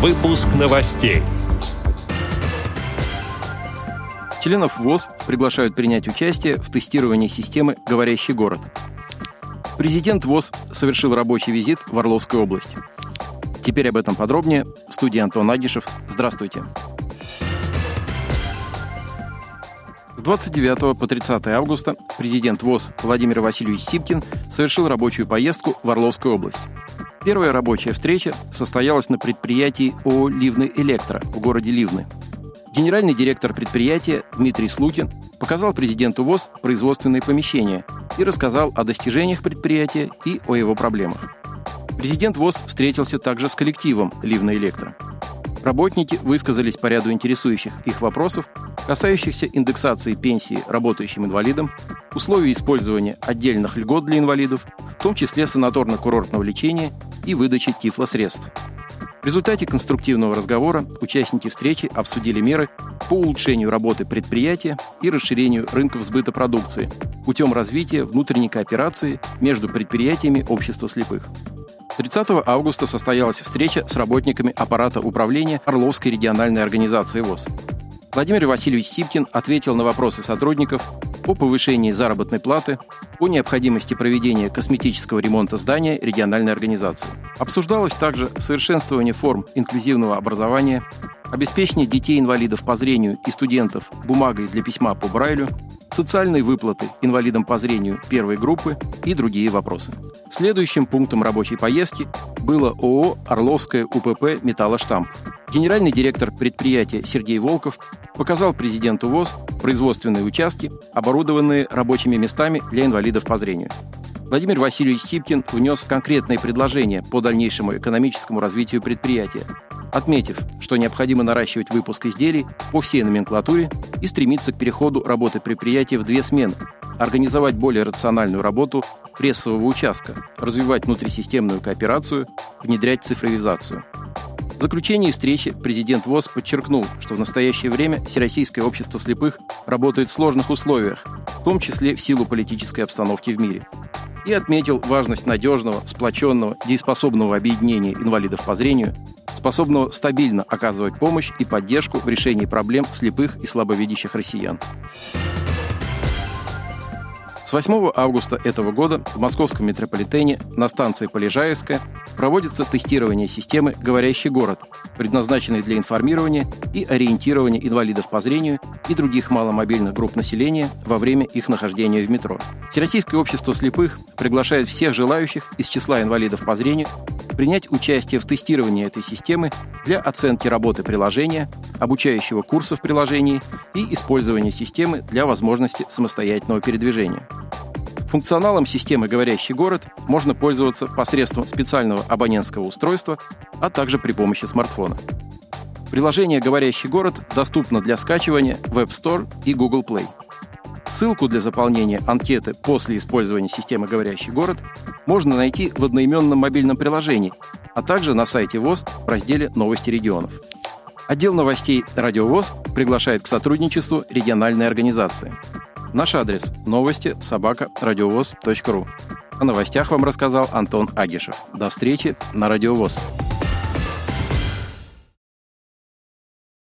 Выпуск новостей. Членов ВОЗ приглашают принять участие в тестировании системы «Говорящий город». Президент ВОЗ совершил рабочий визит в Орловскую область. Теперь об этом подробнее. В студии Антон Агишев. Здравствуйте. С 29 по 30 августа президент ВОЗ Владимир Васильевич Сипкин совершил рабочую поездку в Орловскую область. Первая рабочая встреча состоялась на предприятии ООО «Ливны Электро» в городе Ливны. Генеральный директор предприятия Дмитрий Слукин показал президенту ВОЗ производственные помещения и рассказал о достижениях предприятия и о его проблемах. Президент ВОЗ встретился также с коллективом «Ливна Электро». Работники высказались по ряду интересующих их вопросов, касающихся индексации пенсии работающим инвалидам, условий использования отдельных льгот для инвалидов, в том числе санаторно-курортного лечения и выдачи тифлосредств. В результате конструктивного разговора участники встречи обсудили меры по улучшению работы предприятия и расширению рынков сбыта продукции путем развития внутренней кооперации между предприятиями общества слепых. 30 августа состоялась встреча с работниками аппарата управления Орловской региональной организации ВОЗ. Владимир Васильевич Сипкин ответил на вопросы сотрудников о повышении заработной платы, о необходимости проведения косметического ремонта здания региональной организации. Обсуждалось также совершенствование форм инклюзивного образования, обеспечение детей-инвалидов по зрению и студентов бумагой для письма по Брайлю, социальные выплаты инвалидам по зрению первой группы и другие вопросы. Следующим пунктом рабочей поездки было ООО «Орловская УПП Металлоштамп». Генеральный директор предприятия Сергей Волков показал президенту ВОЗ производственные участки, оборудованные рабочими местами для инвалидов по зрению. Владимир Васильевич Сипкин внес конкретные предложения по дальнейшему экономическому развитию предприятия, отметив, что необходимо наращивать выпуск изделий по всей номенклатуре и стремиться к переходу работы предприятия в две смены, организовать более рациональную работу прессового участка, развивать внутрисистемную кооперацию, внедрять цифровизацию. В заключении встречи президент ВОЗ подчеркнул, что в настоящее время Всероссийское общество слепых работает в сложных условиях, в том числе в силу политической обстановки в мире. И отметил важность надежного, сплоченного, дееспособного объединения инвалидов по зрению, способного стабильно оказывать помощь и поддержку в решении проблем слепых и слабовидящих россиян. С 8 августа этого года в московском метрополитене на станции Полежаевская проводится тестирование системы «Говорящий город», предназначенной для информирования и ориентирования инвалидов по зрению и других маломобильных групп населения во время их нахождения в метро. Всероссийское общество слепых приглашает всех желающих из числа инвалидов по зрению принять участие в тестировании этой системы для оценки работы приложения, обучающего курса в приложении и использования системы для возможности самостоятельного передвижения. Функционалом системы «Говорящий город» можно пользоваться посредством специального абонентского устройства, а также при помощи смартфона. Приложение «Говорящий город» доступно для скачивания в App Store и Google Play. Ссылку для заполнения анкеты после использования системы «Говорящий город» можно найти в одноименном мобильном приложении, а также на сайте ВОЗ в разделе «Новости регионов». Отдел новостей «Радио ВОЗ» приглашает к сотрудничеству региональной организации. Наш адрес – новости собака радиовоз.ру. О новостях вам рассказал Антон Агишев. До встречи на Радио ВОЗ.